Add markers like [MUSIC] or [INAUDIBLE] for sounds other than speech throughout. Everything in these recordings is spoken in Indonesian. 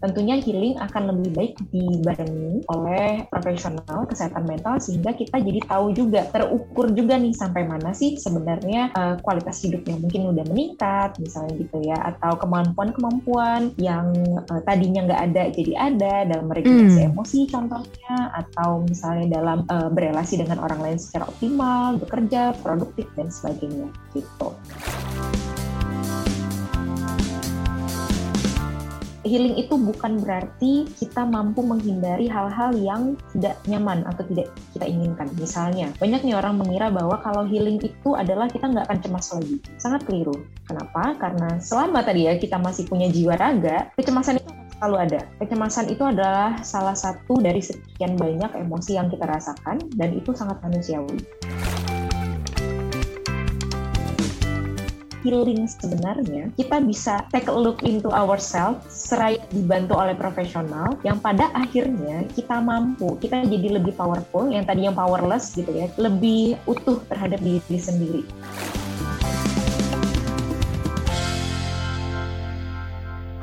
tentunya healing akan lebih baik dibarengi oleh profesional kesehatan mental sehingga kita jadi tahu juga terukur juga nih sampai mana sih sebenarnya uh, kualitas hidupnya mungkin udah meningkat misalnya gitu ya atau kemampuan-kemampuan yang uh, tadinya nggak ada jadi ada dalam meregulasi hmm. emosi contohnya atau misalnya dalam uh, berelasi dengan orang lain secara optimal bekerja produktif dan sebagainya gitu. Healing itu bukan berarti kita mampu menghindari hal-hal yang tidak nyaman atau tidak kita inginkan. Misalnya, banyak nih orang mengira bahwa kalau healing itu adalah kita nggak akan cemas lagi. Sangat keliru. Kenapa? Karena selama tadi ya kita masih punya jiwa raga, kecemasan itu selalu ada. Kecemasan itu adalah salah satu dari sekian banyak emosi yang kita rasakan dan itu sangat manusiawi. Healing sebenarnya kita bisa take a look into ourselves seraya dibantu oleh profesional yang pada akhirnya kita mampu kita jadi lebih powerful yang tadi yang powerless gitu ya lebih utuh terhadap diri sendiri.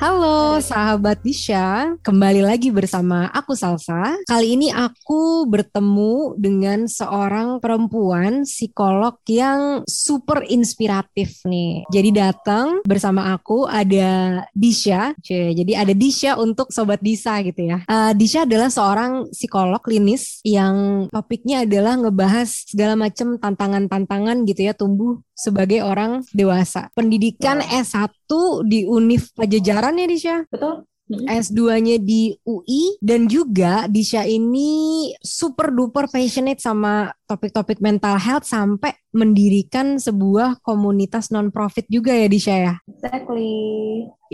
Halo sahabat Disha, kembali lagi bersama aku Salsa. Kali ini aku bertemu dengan seorang perempuan psikolog yang super inspiratif nih. Jadi datang bersama aku ada Disha, jadi ada Disha untuk sobat Disa gitu ya. Uh, Disha adalah seorang psikolog klinis yang topiknya adalah ngebahas segala macam tantangan-tantangan gitu ya tumbuh sebagai orang dewasa. Pendidikan wow. S1 di Univ Pajajaran ya Disha? Betul. S2-nya di UI dan juga Disha ini super duper passionate sama topik-topik mental health sampai mendirikan sebuah komunitas non-profit juga ya Disha ya? Exactly.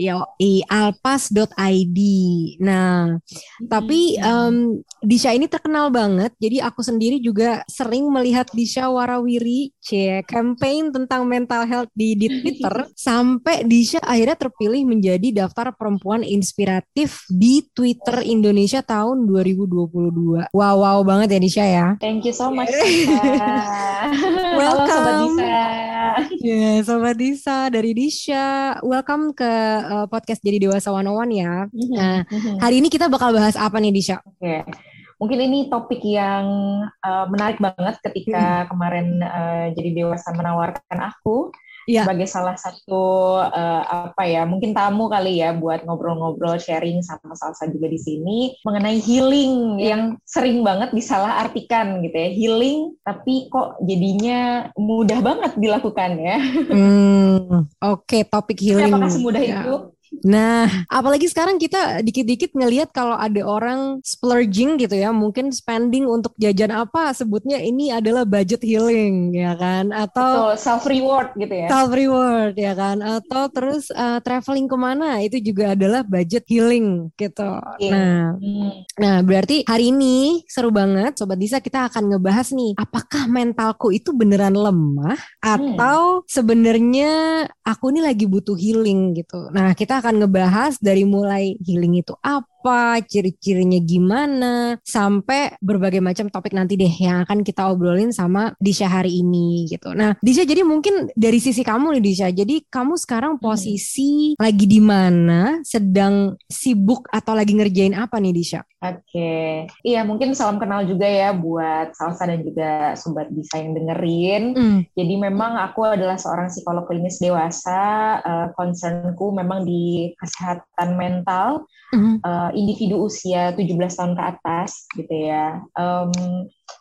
Yoi, alpas.id. Nah, hmm. tapi um, Disha ini terkenal banget. Jadi aku sendiri juga sering melihat Disha warawiri, c campaign tentang mental health di, di Twitter. [LAUGHS] sampai Disha akhirnya terpilih menjadi daftar perempuan inspiratif di Twitter Indonesia tahun 2022. Wow, wow banget ya Disha ya. Thank you so much. Welcome. Halo Sobat Disha. Yeah, Sobat Disha dari Disha. Welcome ke uh, podcast Jadi Dewasa One One ya. Mm-hmm. Nah, mm-hmm. hari ini kita bakal bahas apa nih Disha? Oke. Okay. Mungkin ini topik yang uh, menarik banget ketika hmm. kemarin uh, Jadi Dewasa menawarkan aku ya. sebagai salah satu uh, apa ya mungkin tamu kali ya buat ngobrol-ngobrol sharing sama Salsa juga di sini mengenai healing yang sering banget disalahartikan gitu ya healing tapi kok jadinya mudah banget dilakukan ya. Hmm, Oke okay, topik healing. Apakah semudah ya. itu? Nah, apalagi sekarang kita dikit-dikit ngelihat kalau ada orang splurging gitu ya, mungkin spending untuk jajan apa sebutnya ini adalah budget healing ya kan atau self reward gitu ya. Self reward ya kan atau terus uh, traveling ke mana itu juga adalah budget healing gitu. Yeah. Nah, hmm. nah berarti hari ini seru banget sobat Disa kita akan ngebahas nih apakah mentalku itu beneran lemah atau hmm. sebenarnya aku ini lagi butuh healing gitu. Nah, kita akan ngebahas dari mulai healing itu apa apa, ciri-cirinya gimana, sampai berbagai macam topik nanti deh yang akan kita obrolin sama Disha hari ini gitu. Nah, Disha jadi mungkin dari sisi kamu nih Disha, jadi kamu sekarang hmm. posisi hmm. lagi di mana, sedang sibuk atau lagi ngerjain apa nih Disha? Oke, okay. iya mungkin salam kenal juga ya buat Salsa dan juga Sobat Disha yang dengerin. Hmm. Jadi memang aku adalah seorang psikolog klinis dewasa, uh, concernku memang di kesehatan mental, hmm. uh, individu usia 17 tahun ke atas gitu ya. Um,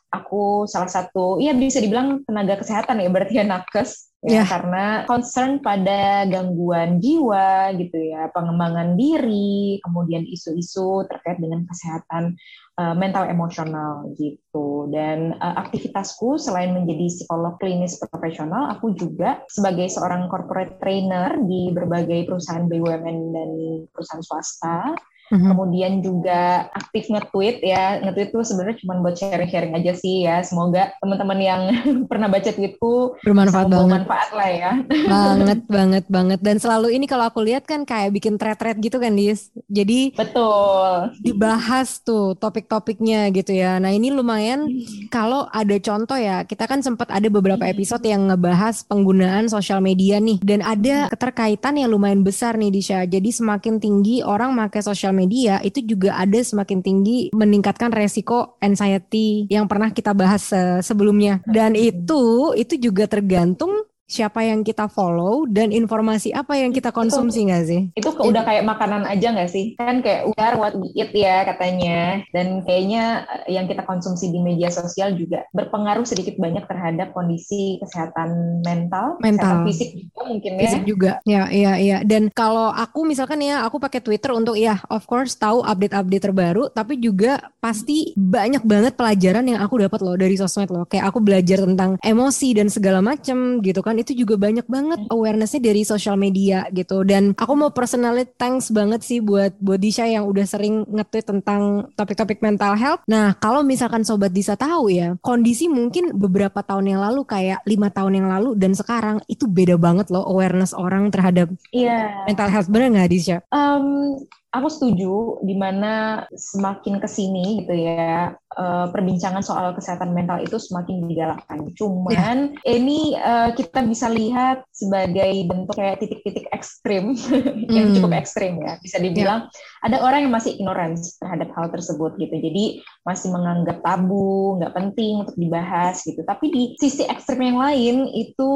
aku salah satu, ya bisa dibilang tenaga kesehatan ya berarti ya nakes ya yeah. karena concern pada gangguan jiwa gitu ya, pengembangan diri, kemudian isu-isu terkait dengan kesehatan uh, mental emosional gitu. Dan uh, aktivitasku selain menjadi psikolog klinis profesional, aku juga sebagai seorang corporate trainer di berbagai perusahaan BUMN dan perusahaan swasta hmm Kemudian juga aktif nge-tweet ya. Nge-tweet tuh sebenarnya cuma buat sharing-sharing aja sih ya. Semoga teman-teman yang [LAUGHS] pernah baca tweetku bermanfaat banget. Bermanfaat lah ya. Banget [LAUGHS] banget banget. Dan selalu ini kalau aku lihat kan kayak bikin thread-thread gitu kan, Dis. Jadi betul. Dibahas tuh topik-topiknya gitu ya. Nah, ini lumayan hmm. kalau ada contoh ya. Kita kan sempat ada beberapa hmm. episode yang ngebahas penggunaan sosial media nih dan ada hmm. keterkaitan yang lumayan besar nih Disha. Jadi semakin tinggi orang pakai sosial media itu juga ada semakin tinggi meningkatkan resiko anxiety yang pernah kita bahas uh, sebelumnya. Dan itu itu juga tergantung siapa yang kita follow dan informasi apa yang kita konsumsi nggak sih? Itu ke, udah kayak makanan aja nggak sih? Kan kayak udah what we eat ya katanya. Dan kayaknya eh, yang kita konsumsi di media sosial juga berpengaruh sedikit banyak terhadap kondisi kesehatan mental, mental. kesehatan fisik juga mungkin ya. Fisik juga. Ya, iya, iya. Dan kalau aku misalkan ya, aku pakai Twitter untuk ya, of course tahu update-update terbaru, tapi juga pasti banyak banget pelajaran yang aku dapat loh dari sosmed loh. Kayak aku belajar tentang emosi dan segala macem gitu kan itu juga banyak banget awarenessnya dari social media gitu dan aku mau personally thanks banget sih buat Bodisha yang udah sering nge-tweet tentang topik-topik mental health nah kalau misalkan Sobat Disa tahu ya kondisi mungkin beberapa tahun yang lalu kayak lima tahun yang lalu dan sekarang itu beda banget loh awareness orang terhadap yeah. mental health bener nggak Disha? Um, aku setuju di mana semakin ke sini gitu ya uh, perbincangan soal kesehatan mental itu semakin digalakkan. Cuman yeah. ini uh, kita bisa lihat sebagai bentuk kayak titik-titik ekstrim [LAUGHS] yang hmm. cukup ekstrim ya. Bisa dibilang yeah. ada orang yang masih ignorance terhadap hal tersebut gitu. Jadi masih menganggap tabu, nggak penting untuk dibahas gitu. Tapi di sisi ekstrim yang lain itu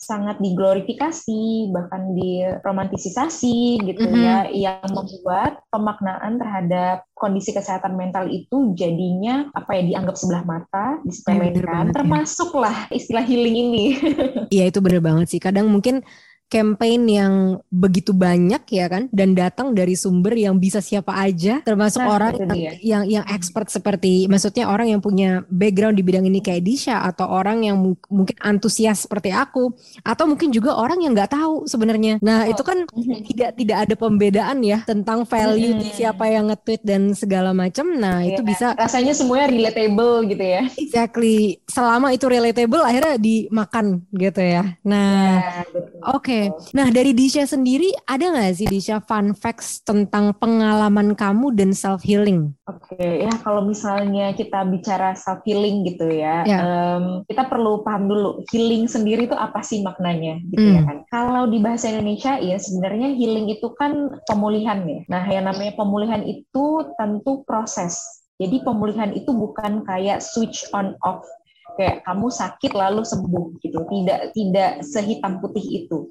sangat diglorifikasi bahkan diromantisasi gitu mm -hmm. ya yang membuat pemaknaan terhadap kondisi kesehatan mental itu jadinya apa ya dianggap sebelah mata, disepelekan, ya, termasuklah istilah healing ini. [LAUGHS] Iya itu bener banget sih. Kadang mungkin campaign yang begitu banyak ya kan dan datang dari sumber yang bisa siapa aja termasuk nah, orang yang, yang yang expert seperti maksudnya orang yang punya background di bidang ini kayak Disha atau orang yang mungkin antusias seperti aku atau mungkin juga orang yang nggak tahu sebenarnya nah oh. itu kan mhm. tidak tidak ada pembedaan ya tentang value hmm. di siapa yang nge-tweet dan segala macam nah yeah. itu bisa rasanya semuanya relatable gitu ya exactly selama itu relatable akhirnya dimakan gitu ya nah yeah, oke okay Nah dari Disha sendiri ada nggak sih Disha fun facts tentang pengalaman kamu dan self healing? Oke okay, ya kalau misalnya kita bicara self healing gitu ya, yeah. um, kita perlu paham dulu healing sendiri itu apa sih maknanya gitu mm. ya hmm. kan? Kalau di bahasa Indonesia ya sebenarnya healing itu kan pemulihan ya. Nah yang namanya pemulihan itu tentu proses. Jadi pemulihan itu bukan kayak switch on off kayak kamu sakit lalu sembuh gitu tidak tidak sehitam putih itu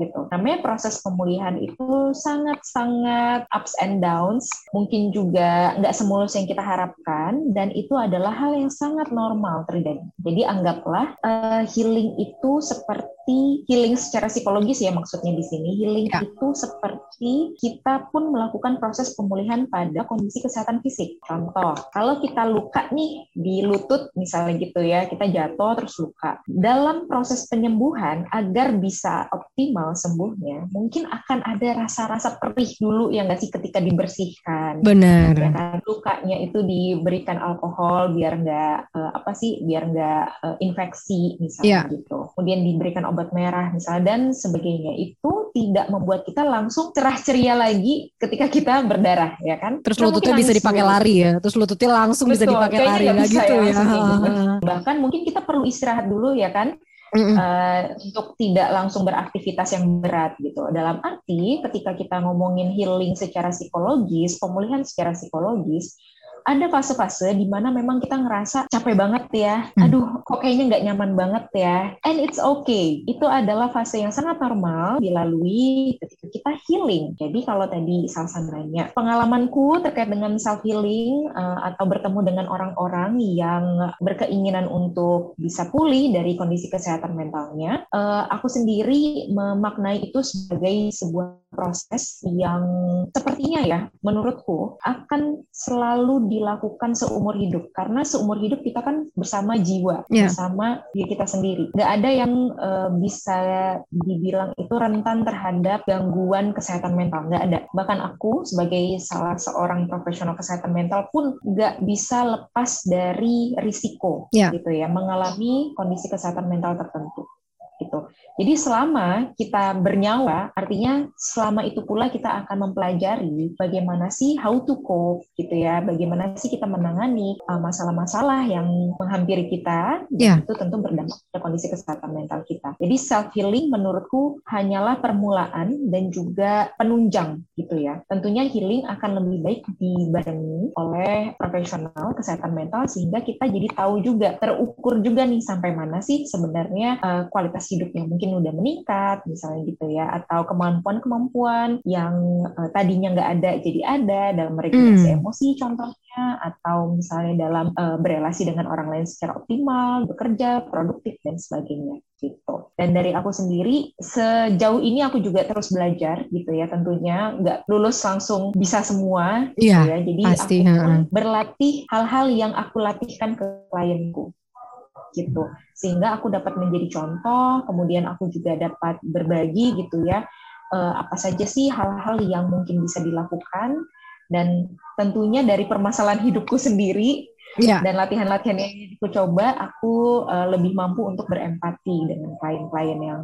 gitu. Namanya proses pemulihan itu sangat-sangat ups and downs, mungkin juga nggak semulus yang kita harapkan, dan itu adalah hal yang sangat normal terjadi. Jadi anggaplah uh, healing itu seperti healing secara psikologis ya maksudnya di sini. Healing ya. itu seperti kita pun melakukan proses pemulihan pada kondisi kesehatan fisik. Contoh, kalau kita luka nih di lutut misalnya gitu ya, kita jatuh terus luka. Dalam proses penyembuhan agar bisa optimal normal sembuhnya, mungkin akan ada rasa-rasa perih dulu yang nggak sih ketika dibersihkan. Benar. Ya kan? Lukanya itu diberikan alkohol biar nggak uh, apa sih, biar nggak uh, infeksi misalnya yeah. gitu. Kemudian diberikan obat merah misalnya dan sebagainya. Itu tidak membuat kita langsung cerah ceria lagi ketika kita berdarah, ya kan? Terus lututnya bisa dipakai lari ya. Terus lututnya langsung Betul, bisa dipakai lari, nggak gitu ya. ya. Gitu. [LAUGHS] Bahkan mungkin kita perlu istirahat dulu ya kan uh, untuk tidak langsung beraktivitas yang berat gitu. Dalam arti ketika kita ngomongin healing secara psikologis, pemulihan secara psikologis, ada fase-fase di mana memang kita ngerasa capek banget ya. Hmm. Aduh, kok kayaknya nggak nyaman banget ya. And it's okay. Itu adalah fase yang sangat normal dilalui ketika kita healing. Jadi kalau tadi Salsa nanya, pengalamanku terkait dengan self healing uh, eh, atau bertemu dengan orang-orang yang berkeinginan untuk bisa pulih dari kondisi kesehatan mentalnya, uh, aku sendiri memaknai itu sebagai sebuah proses yang sepertinya ya menurutku akan selalu dilakukan seumur hidup. Karena seumur hidup kita kan bersama jiwa yeah. bersama diri kita sendiri. Nggak ada yang uh, bisa dibilang itu rentan terhadap gangguan kesehatan mental. Nggak ada. Bahkan aku sebagai salah seorang profesional kesehatan mental pun nggak bisa lepas dari risiko yeah. gitu ya mengalami kondisi kesehatan mental tertentu gitu. Jadi selama kita bernyawa, artinya selama itu pula kita akan mempelajari bagaimana sih how to cope gitu ya, bagaimana sih kita menangani uh, masalah-masalah yang menghampiri kita, yeah. itu tentu berdampak pada kondisi kesehatan mental kita. Jadi self healing menurutku hanyalah permulaan dan juga penunjang gitu ya. Tentunya healing akan lebih baik dibarengi oleh profesional kesehatan mental sehingga kita jadi tahu juga terukur juga nih sampai mana sih sebenarnya uh, kualitas hidup yang mungkin udah meningkat misalnya gitu ya atau kemampuan-kemampuan yang uh, tadinya nggak ada jadi ada dalam regulasi hmm. emosi contohnya atau misalnya dalam uh, berelasi dengan orang lain secara optimal bekerja produktif dan sebagainya gitu. Dan dari aku sendiri sejauh ini aku juga terus belajar gitu ya tentunya nggak lulus langsung bisa semua gitu ya. Jadi pasti, aku berlatih hal-hal yang aku latihkan ke klienku gitu sehingga aku dapat menjadi contoh kemudian aku juga dapat berbagi gitu ya uh, apa saja sih hal-hal yang mungkin bisa dilakukan dan tentunya dari permasalahan hidupku sendiri yeah. dan latihan-latihan yang aku coba aku uh, lebih mampu untuk berempati dengan klien-klien yang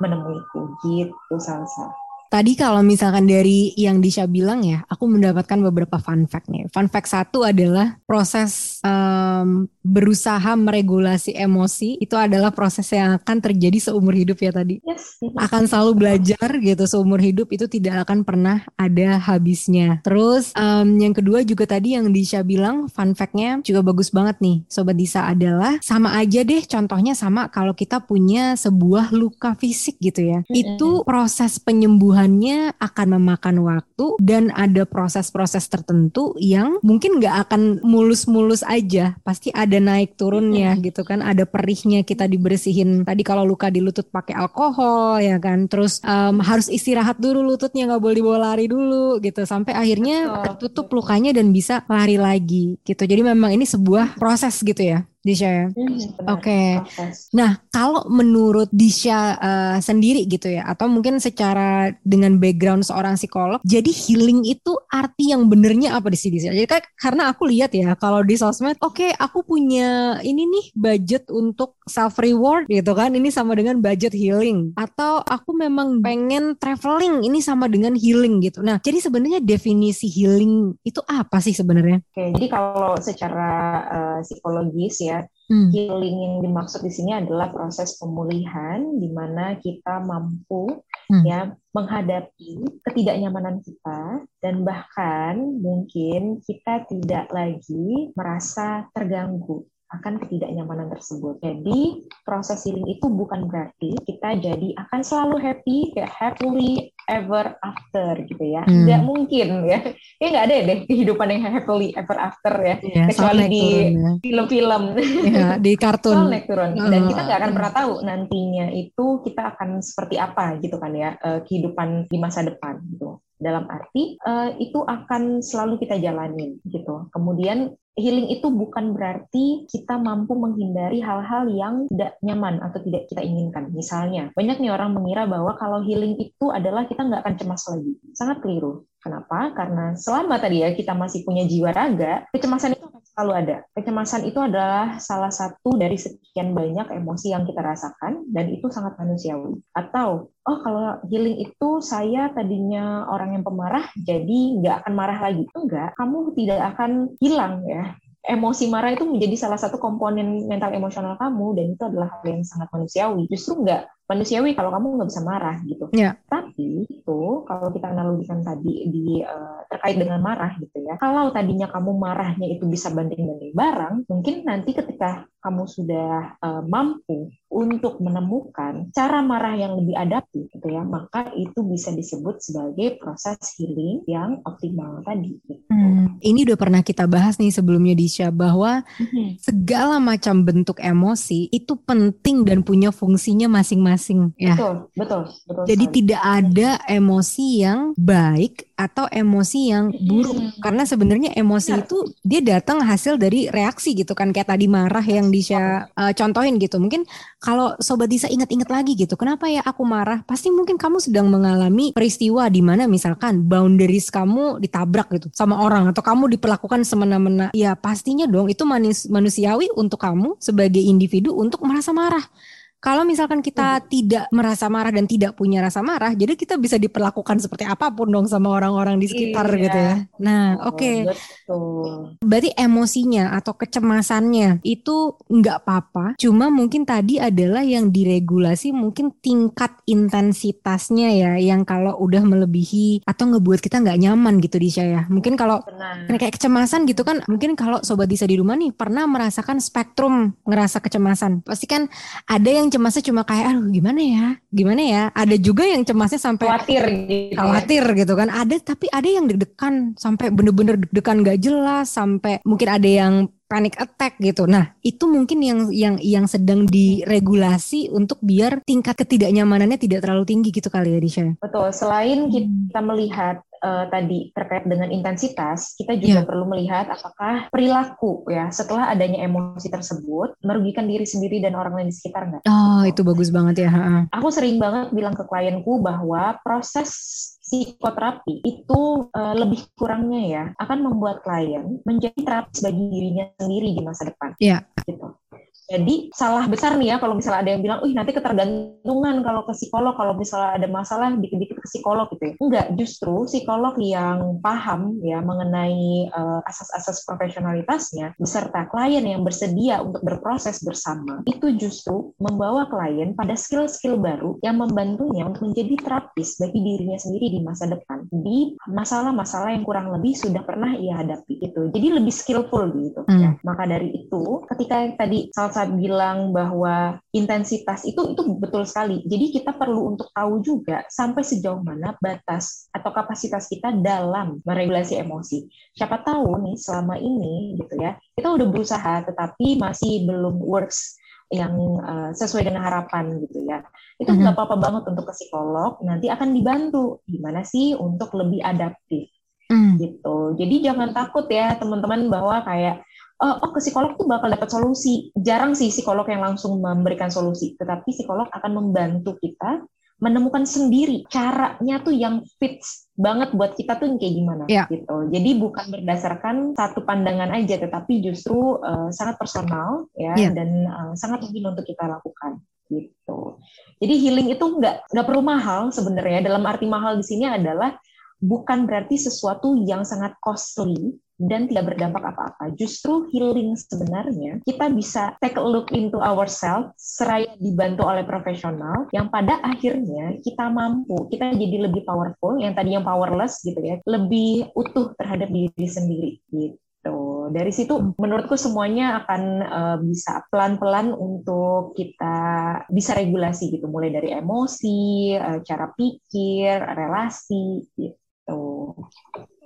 menemuiku gitu Salsa. Tadi kalau misalkan dari yang Disha bilang ya, aku mendapatkan beberapa fun fact nih. Fun fact satu adalah proses um, berusaha meregulasi emosi itu adalah proses yang akan terjadi seumur hidup ya tadi. Yes. Akan selalu belajar gitu seumur hidup itu tidak akan pernah ada habisnya. Terus um, yang kedua juga tadi yang Disha bilang fun factnya juga bagus banget nih. Sobat Disa adalah sama aja deh contohnya sama kalau kita punya sebuah luka fisik gitu ya. Itu proses penyembuhan penyembuhannya akan memakan waktu dan ada proses-proses tertentu yang mungkin nggak akan mulus-mulus aja. Pasti ada naik turunnya gitu kan. Ada perihnya kita dibersihin. Tadi kalau luka di lutut pakai alkohol ya kan. Terus um, harus istirahat dulu lututnya nggak boleh dibawa lari dulu gitu. Sampai akhirnya tertutup lukanya dan bisa lari lagi gitu. Jadi memang ini sebuah proses gitu ya. Disha ya. Hmm, Oke. Okay. Nah, kalau menurut Disha uh, sendiri gitu ya, atau mungkin secara dengan background seorang psikolog, jadi healing itu arti yang benernya apa di sini? Jadi kan karena aku lihat ya, kalau di sosmed, oke okay, aku punya ini nih budget untuk self reward gitu kan, ini sama dengan budget healing. Atau aku memang pengen traveling, ini sama dengan healing gitu. Nah, jadi sebenarnya definisi healing itu apa sih sebenarnya? Oke, okay, jadi kalau secara uh, psikologis ya. Hmm. Healing yang dimaksud di sini adalah proses pemulihan di mana kita mampu hmm. ya menghadapi ketidaknyamanan kita dan bahkan mungkin kita tidak lagi merasa terganggu akan ketidaknyamanan tersebut. Jadi proses healing itu bukan berarti kita jadi akan selalu happy, kayak happily ever after gitu ya. Hmm. Nggak mungkin ya. Ya nggak ada deh kehidupan yang happily ever after ya. ya Kecuali di ya. film-film. Ya, di kartun. Soal naik turun. Dan kita nggak akan pernah tahu nantinya itu kita akan seperti apa gitu kan ya. Eh, kehidupan di masa depan gitu dalam arti uh, itu akan selalu kita jalani gitu. Kemudian healing itu bukan berarti kita mampu menghindari hal-hal yang tidak nyaman atau tidak kita inginkan. Misalnya, banyak nih orang mengira bahwa kalau healing itu adalah kita nggak akan cemas lagi. Sangat keliru. Kenapa? Karena selama tadi ya kita masih punya jiwa raga, kecemasan itu akan selalu ada. Kecemasan itu adalah salah satu dari sekian banyak emosi yang kita rasakan dan itu sangat manusiawi. Atau, oh kalau healing itu saya tadinya orang yang pemarah, jadi nggak akan marah lagi. Enggak, kamu tidak akan hilang ya emosi marah itu menjadi salah satu komponen mental emosional kamu dan itu adalah hal yang sangat manusiawi. Justru nggak manusiawi kalau kamu nggak bisa marah gitu. Yeah. Tapi itu kalau kita analogikan tadi di uh, terkait dengan marah gitu ya. Kalau tadinya kamu marahnya itu bisa banding-banding barang, mungkin nanti ketika kamu sudah uh, mampu untuk menemukan cara marah yang lebih adaptif gitu ya, maka itu bisa disebut sebagai proses healing yang optimal tadi. Gitu. Hmm, ini udah pernah kita bahas nih sebelumnya Disha bahwa hmm. segala macam bentuk emosi itu penting dan punya fungsinya masing-masing masing-masing ya. Betul, betul, betul. Jadi sekali. tidak ada emosi yang baik atau emosi yang buruk hmm. karena sebenarnya emosi Benar. itu dia datang hasil dari reaksi gitu kan kayak tadi marah yang Disha uh, contohin gitu. Mungkin kalau sobat Disa ingat-ingat lagi gitu, kenapa ya aku marah? Pasti mungkin kamu sedang mengalami peristiwa di mana misalkan boundaries kamu ditabrak gitu sama orang atau kamu diperlakukan semena-mena. Ya pastinya dong itu manis, manusiawi untuk kamu sebagai individu untuk merasa marah kalau misalkan kita hmm. tidak merasa marah dan tidak punya rasa marah, jadi kita bisa diperlakukan seperti apa pun dong sama orang-orang di sekitar iya. gitu ya. Nah, oh, oke. Okay. Berarti emosinya atau kecemasannya itu nggak apa-apa. Cuma mungkin tadi adalah yang diregulasi mungkin tingkat intensitasnya ya, yang kalau udah melebihi atau ngebuat kita nggak nyaman gitu di saya. Mungkin kalau kayak kecemasan gitu kan, mungkin kalau sobat bisa di rumah nih pernah merasakan spektrum ngerasa kecemasan. Pasti kan ada yang cemasnya cuma kayak aduh gimana ya gimana ya ada juga yang cemasnya sampai khawatir gitu ya. khawatir ya. gitu kan ada tapi ada yang deg-degan sampai bener-bener deg-degan gak jelas sampai mungkin ada yang panic attack gitu. Nah, itu mungkin yang yang yang sedang diregulasi untuk biar tingkat ketidaknyamanannya tidak terlalu tinggi gitu kali ya Disha. Betul. Selain kita melihat uh, tadi terkait dengan intensitas, kita juga yeah. perlu melihat apakah perilaku ya setelah adanya emosi tersebut merugikan diri sendiri dan orang lain di sekitar nggak? Oh, itu bagus banget ya. Aku sering banget bilang ke klienku bahwa proses psikoterapi itu uh, lebih kurangnya ya akan membuat klien menjadi terapis bagi dirinya sendiri di masa depan. Iya. Yeah. Gitu. Jadi salah besar nih ya kalau misalnya ada yang bilang, "Wih, nanti ketergantungan kalau ke psikolog kalau misalnya ada masalah dikit-dikit ke psikolog gitu ya." Enggak, justru psikolog yang paham ya mengenai uh, asas-asas profesionalitasnya beserta klien yang bersedia untuk berproses bersama, itu justru membawa klien pada skill-skill baru yang membantunya untuk menjadi terapis bagi dirinya sendiri di masa depan di masalah-masalah yang kurang lebih sudah pernah ia hadapi itu. Jadi lebih skillful gitu hmm. ya. Maka dari itu, ketika tadi salah saat bilang bahwa intensitas itu itu betul sekali. Jadi kita perlu untuk tahu juga sampai sejauh mana batas atau kapasitas kita dalam meregulasi emosi. Siapa tahu nih selama ini gitu ya, kita udah berusaha tetapi masih belum works yang uh, sesuai dengan harapan gitu ya. Itu nggak mm -hmm. apa-apa banget untuk ke psikolog, nanti akan dibantu gimana sih untuk lebih adaptif. Mm. gitu. Jadi jangan takut ya teman-teman bahwa kayak uh, oh ke psikolog tuh bakal dapat solusi. Jarang sih psikolog yang langsung memberikan solusi, tetapi psikolog akan membantu kita menemukan sendiri caranya tuh yang fits banget buat kita tuh kayak gimana yeah. gitu. Jadi bukan berdasarkan satu pandangan aja, tetapi justru uh, sangat personal ya yeah. dan uh, sangat mungkin untuk kita lakukan gitu. Jadi healing itu nggak nggak perlu mahal sebenarnya. Dalam arti mahal di sini adalah bukan berarti sesuatu yang sangat costly dan tidak berdampak apa-apa. Justru healing sebenarnya kita bisa take a look into ourselves seraya dibantu oleh profesional yang pada akhirnya kita mampu, kita jadi lebih powerful yang tadi yang powerless gitu ya, lebih utuh terhadap diri sendiri gitu. Dari situ menurutku semuanya akan uh, bisa pelan-pelan untuk kita bisa regulasi gitu, mulai dari emosi, uh, cara pikir, relasi gitu.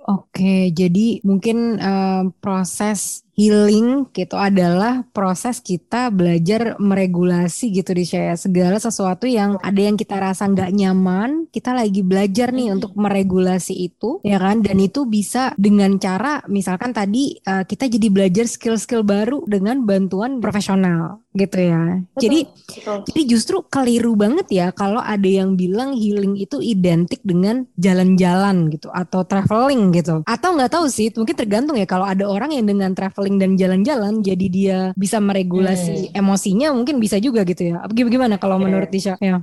Oke, jadi mungkin uh, proses healing gitu adalah proses kita belajar meregulasi gitu di saya segala sesuatu yang ada yang kita rasa nggak nyaman kita lagi belajar nih untuk meregulasi itu ya kan? Dan itu bisa dengan cara misalkan tadi uh, kita jadi belajar skill-skill baru dengan bantuan profesional gitu ya. Betul, jadi betul. jadi justru keliru banget ya kalau ada yang bilang healing itu identik dengan jalan-jalan gitu atau traveling gitu. Atau nggak tahu sih mungkin tergantung ya kalau ada orang yang dengan traveling traveling dan jalan-jalan jadi dia bisa meregulasi hmm. emosinya mungkin bisa juga gitu ya. Gimana kalau yeah. menurut Tisha? Ya.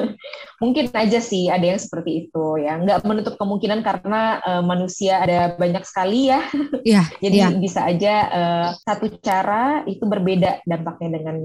[LAUGHS] mungkin aja sih ada yang seperti itu ya. Nggak menutup kemungkinan karena uh, manusia ada banyak sekali ya. Yeah, [LAUGHS] jadi yeah. bisa aja uh, satu cara itu berbeda dampaknya dengan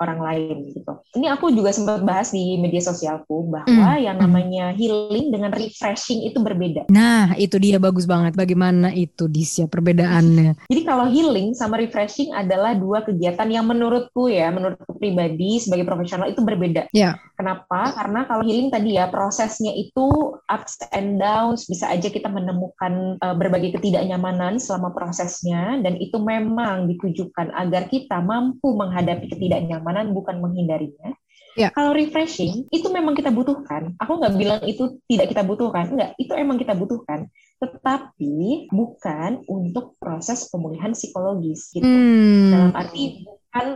orang lain gitu. Ini aku juga sempat bahas di media sosialku bahwa mm. yang namanya healing dengan refreshing itu berbeda. Nah, itu dia bagus banget. Bagaimana itu Disya perbedaannya? Jadi kalau healing sama refreshing adalah dua kegiatan yang menurutku ya, menurutku pribadi sebagai profesional itu berbeda. Yeah. Kenapa? Karena kalau healing tadi ya prosesnya itu ups and downs, bisa aja kita menemukan uh, berbagai ketidaknyamanan selama prosesnya dan itu memang ditujukan agar kita mampu menghadapi ketidaknyamanan kenyamanan bukan menghindarinya. Ya. Kalau refreshing itu memang kita butuhkan. Aku nggak bilang itu tidak kita butuhkan, enggak. Itu emang kita butuhkan. Tetapi bukan untuk proses pemulihan psikologis gitu. Hmm. Dalam arti bukan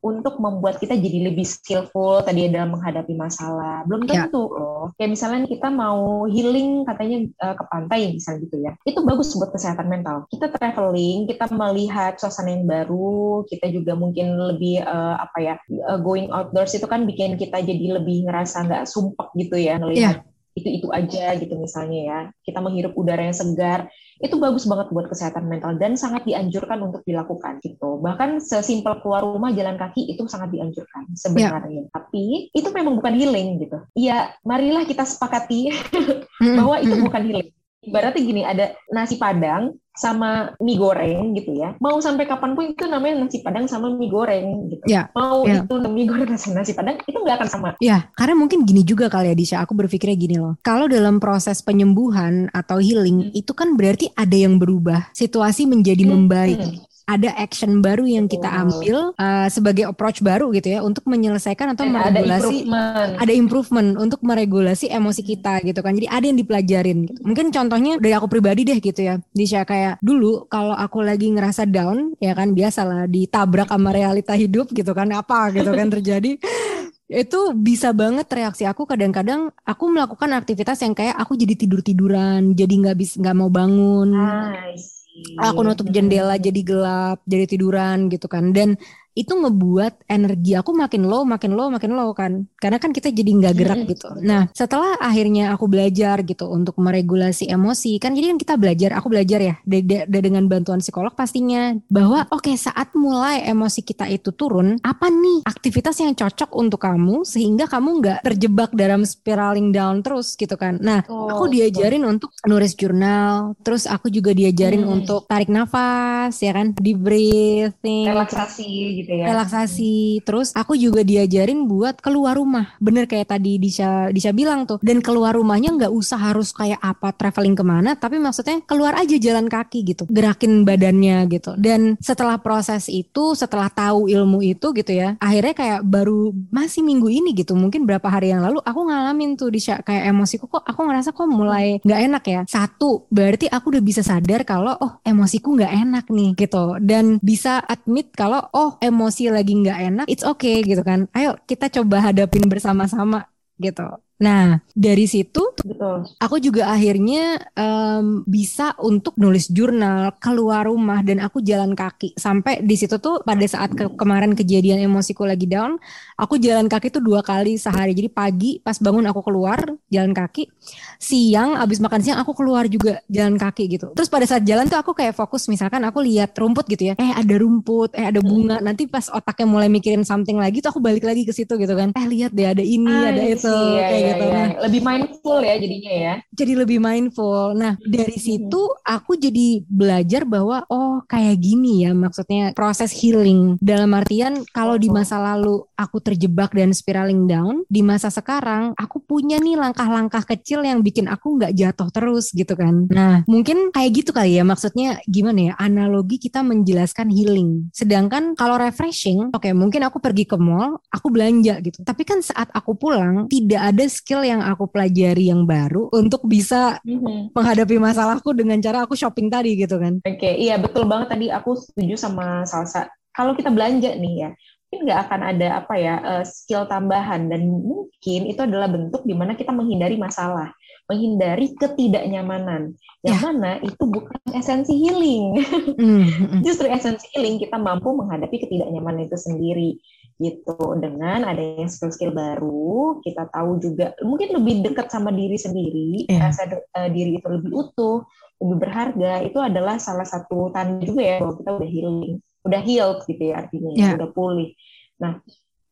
untuk membuat kita jadi lebih skillful tadi dalam menghadapi masalah. Belum ya. tentu ya. loh. Kayak misalnya kita mau healing katanya uh, ke pantai misalnya gitu ya. Itu bagus buat kesehatan mental. Kita traveling, kita melihat suasana yang baru, kita juga mungkin lebih uh, apa ya uh, going outdoors itu kan bikin kita jadi lebih ngerasa nggak sumpek gitu ya melihat yeah itu itu aja gitu misalnya ya. Kita menghirup udara yang segar itu bagus banget buat kesehatan mental dan sangat dianjurkan untuk dilakukan gitu. Bahkan sesimpel keluar rumah jalan kaki itu sangat dianjurkan sebenarnya. Yeah. tapi itu memang bukan healing gitu. Ya marilah kita sepakati [LAUGHS] bahwa itu bukan healing ibaratnya gini ada nasi padang sama mie goreng gitu ya. Mau sampai kapan pun itu namanya nasi padang sama mie goreng gitu. Ya, mau ya. itu mie goreng sama nasi padang itu nggak akan sama. Ya karena mungkin gini juga kali ya Disha. Aku berpikirnya gini loh. Kalau dalam proses penyembuhan atau healing hmm. itu kan berarti ada yang berubah. Situasi menjadi hmm. membaik. Hmm ada action baru yang kita ambil uh, sebagai approach baru gitu ya untuk menyelesaikan atau meregulasi ada improvement. ada improvement untuk meregulasi emosi kita gitu kan. Jadi ada yang dipelajarin gitu. Mungkin contohnya dari aku pribadi deh gitu ya. Disha kayak dulu kalau aku lagi ngerasa down ya kan biasalah ditabrak sama realita hidup gitu kan apa gitu kan terjadi [LAUGHS] itu bisa banget reaksi aku kadang-kadang aku melakukan aktivitas yang kayak aku jadi tidur tiduran jadi nggak bisa nggak mau bangun nice aku nutup jendela jadi gelap jadi tiduran gitu kan. Dan itu ngebuat energi aku makin low, makin low, makin low kan. Karena kan kita jadi nggak gerak gitu. Nah, setelah akhirnya aku belajar gitu untuk meregulasi emosi, kan jadi kan kita belajar, aku belajar ya de de de dengan bantuan psikolog pastinya bahwa oke okay, saat mulai emosi kita itu turun, apa nih aktivitas yang cocok untuk kamu sehingga kamu nggak terjebak dalam spiraling down terus gitu kan. Nah, oh, aku diajarin oh. untuk nulis jurnal, terus aku juga diajarin hmm. untuk tarik nafas ya kan, deep breathing, relaksasi gitu ya. Relaksasi. Terus aku juga diajarin buat keluar rumah. Bener kayak tadi Disha, Disha bilang tuh. Dan keluar rumahnya nggak usah harus kayak apa traveling ke mana, tapi maksudnya keluar aja jalan kaki gitu. Gerakin badannya gitu. Dan setelah proses itu, setelah tahu ilmu itu gitu ya, akhirnya kayak baru masih minggu ini gitu. Mungkin berapa hari yang lalu aku ngalamin tuh Disha kayak emosiku kok aku ngerasa kok mulai nggak enak ya. Satu, berarti aku udah bisa sadar kalau oh emosiku nggak enak nih gitu. Dan bisa admit kalau oh emosi lagi nggak enak, it's okay gitu kan. Ayo kita coba hadapin bersama-sama gitu. Nah, dari situ Betul. aku juga akhirnya um, bisa untuk nulis jurnal, keluar rumah dan aku jalan kaki. Sampai di situ tuh pada saat ke kemarin kejadian emosiku lagi down, aku jalan kaki tuh dua kali sehari. Jadi pagi pas bangun aku keluar jalan kaki, siang abis makan siang aku keluar juga jalan kaki gitu. Terus pada saat jalan tuh aku kayak fokus misalkan aku lihat rumput gitu ya, eh ada rumput, eh ada bunga. Nanti pas otaknya mulai mikirin something lagi tuh aku balik lagi ke situ gitu kan. Eh lihat deh ada ini, ah, ada itu iya, kayak gitu. Ya. Lebih mindful ya jadinya ya. Jadi lebih mindful. Nah, dari situ aku jadi belajar bahwa oh kayak gini ya maksudnya proses healing. Dalam artian kalau di masa lalu aku terjebak dan spiraling down, di masa sekarang aku punya nih langkah-langkah kecil yang bikin aku nggak jatuh terus gitu kan. Nah, mungkin kayak gitu kali ya maksudnya gimana ya analogi kita menjelaskan healing. Sedangkan kalau refreshing, oke okay, mungkin aku pergi ke mall, aku belanja gitu. Tapi kan saat aku pulang tidak ada skill yang aku pelajari yang baru untuk bisa mm-hmm. menghadapi masalahku dengan cara aku shopping tadi gitu kan. Oke, okay, iya betul banget tadi aku setuju sama Salsa. Kalau kita belanja nih ya, mungkin nggak akan ada apa ya uh, skill tambahan dan mungkin itu adalah bentuk di mana kita menghindari masalah menghindari ketidaknyamanan yang ya. mana itu bukan esensi healing mm, [LAUGHS] justru esensi healing kita mampu menghadapi ketidaknyamanan itu sendiri gitu dengan adanya skill-skill baru kita tahu juga mungkin lebih dekat sama diri sendiri yeah. rasa uh, diri itu lebih utuh lebih berharga itu adalah salah satu tanda juga ya bahwa kita udah healing udah healed gitu ya artinya yeah. udah pulih nah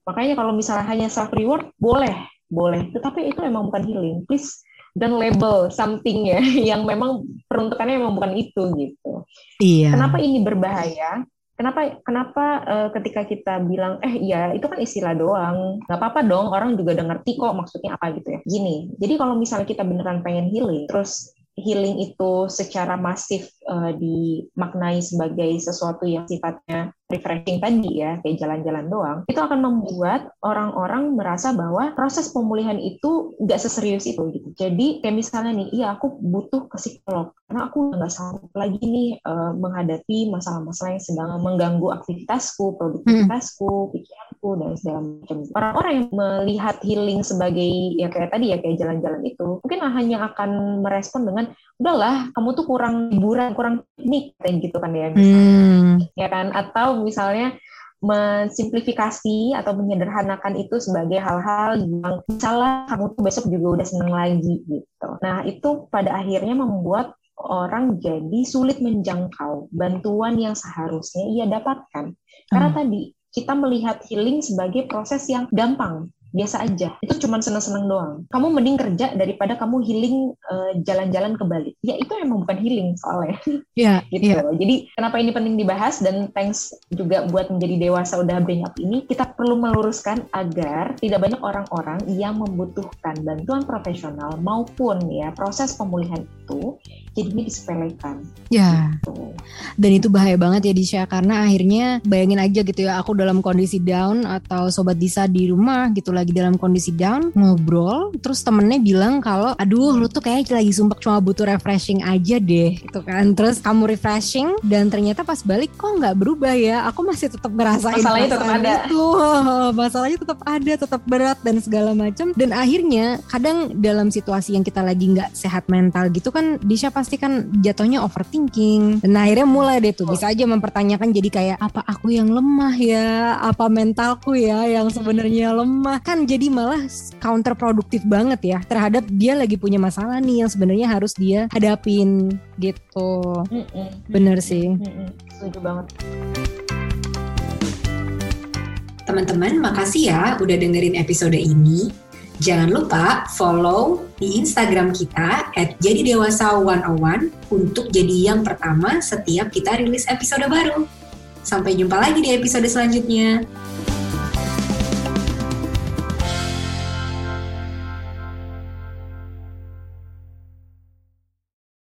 makanya kalau misalnya hanya self reward boleh boleh tetapi itu emang bukan healing please dan label something ya [LAUGHS] yang memang peruntukannya memang bukan itu gitu. Iya. Kenapa ini berbahaya? Kenapa kenapa uh, ketika kita bilang eh iya itu kan istilah doang. Nggak apa-apa dong orang juga udah ngerti kok maksudnya apa gitu ya. Gini jadi kalau misalnya kita beneran pengen healing terus healing itu secara masif uh, dimaknai sebagai sesuatu yang sifatnya refreshing tadi ya, kayak jalan-jalan doang, itu akan membuat orang-orang merasa bahwa proses pemulihan itu nggak seserius itu gitu. Jadi kayak misalnya nih, iya aku butuh ke psikolog karena aku nggak sanggup lagi nih uh, menghadapi masalah-masalah yang sedang mengganggu aktivitasku, produktivitasku, hmm. pikiranku dan segala macam. Orang-orang yang melihat healing sebagai ya kayak tadi ya kayak jalan-jalan itu, mungkin hanya akan merespon dengan udahlah kamu tuh kurang liburan, kurang piknik gitu kan ya misalnya. Hmm. Ya kan atau misalnya mensimplifikasi atau menyederhanakan itu sebagai hal-hal yang misalnya kamu tuh besok juga udah seneng lagi gitu. Nah itu pada akhirnya membuat orang jadi sulit menjangkau bantuan yang seharusnya ia dapatkan. Karena hmm. tadi kita melihat healing sebagai proses yang gampang, biasa aja. Itu cuma seneng-seneng doang. Kamu mending kerja daripada kamu healing uh, jalan-jalan ke Bali. Ya itu emang bukan healing soalnya. [LAUGHS] Iya. gitu. Yeah. Jadi kenapa ini penting dibahas dan thanks juga buat menjadi dewasa udah bring up ini, kita perlu meluruskan agar tidak banyak orang-orang yang membutuhkan bantuan profesional maupun ya proses pemulihan itu jadinya disepelekan. Ya. Gitu. Dan itu bahaya banget ya Disha karena akhirnya bayangin aja gitu ya aku dalam kondisi down atau sobat Disa di rumah gitu lagi dalam kondisi down ngobrol terus temennya bilang kalau aduh lu tuh kayak lagi sumpah cuma butuh refreshing aja deh gitu kan. Terus kamu refreshing dan ternyata pas balik kok nggak berubah ya. Aku masih tetap ngerasain masalahnya tetap ada. itu. [LAUGHS] Masalahnya tetap ada tetap berat dan segala macam dan akhirnya kadang dalam situasi yang kita lagi nggak sehat mental gitu kan Disha pasti kan jatuhnya overthinking. Dan akhirnya mulai deh tuh bisa aja mempertanyakan jadi kayak apa aku yang lemah ya? Apa mentalku ya yang sebenarnya lemah kan jadi malah counterproduktif banget ya terhadap dia lagi punya masalah nih yang sebenarnya harus dia hadapin gitu. Mm -mm. Bener sih. Mm -mm. Setuju banget. Teman-teman, makasih ya udah dengerin episode ini. Jangan lupa follow di Instagram kita at jadi dewasa 101 untuk jadi yang pertama setiap kita rilis episode baru. Sampai jumpa lagi di episode selanjutnya.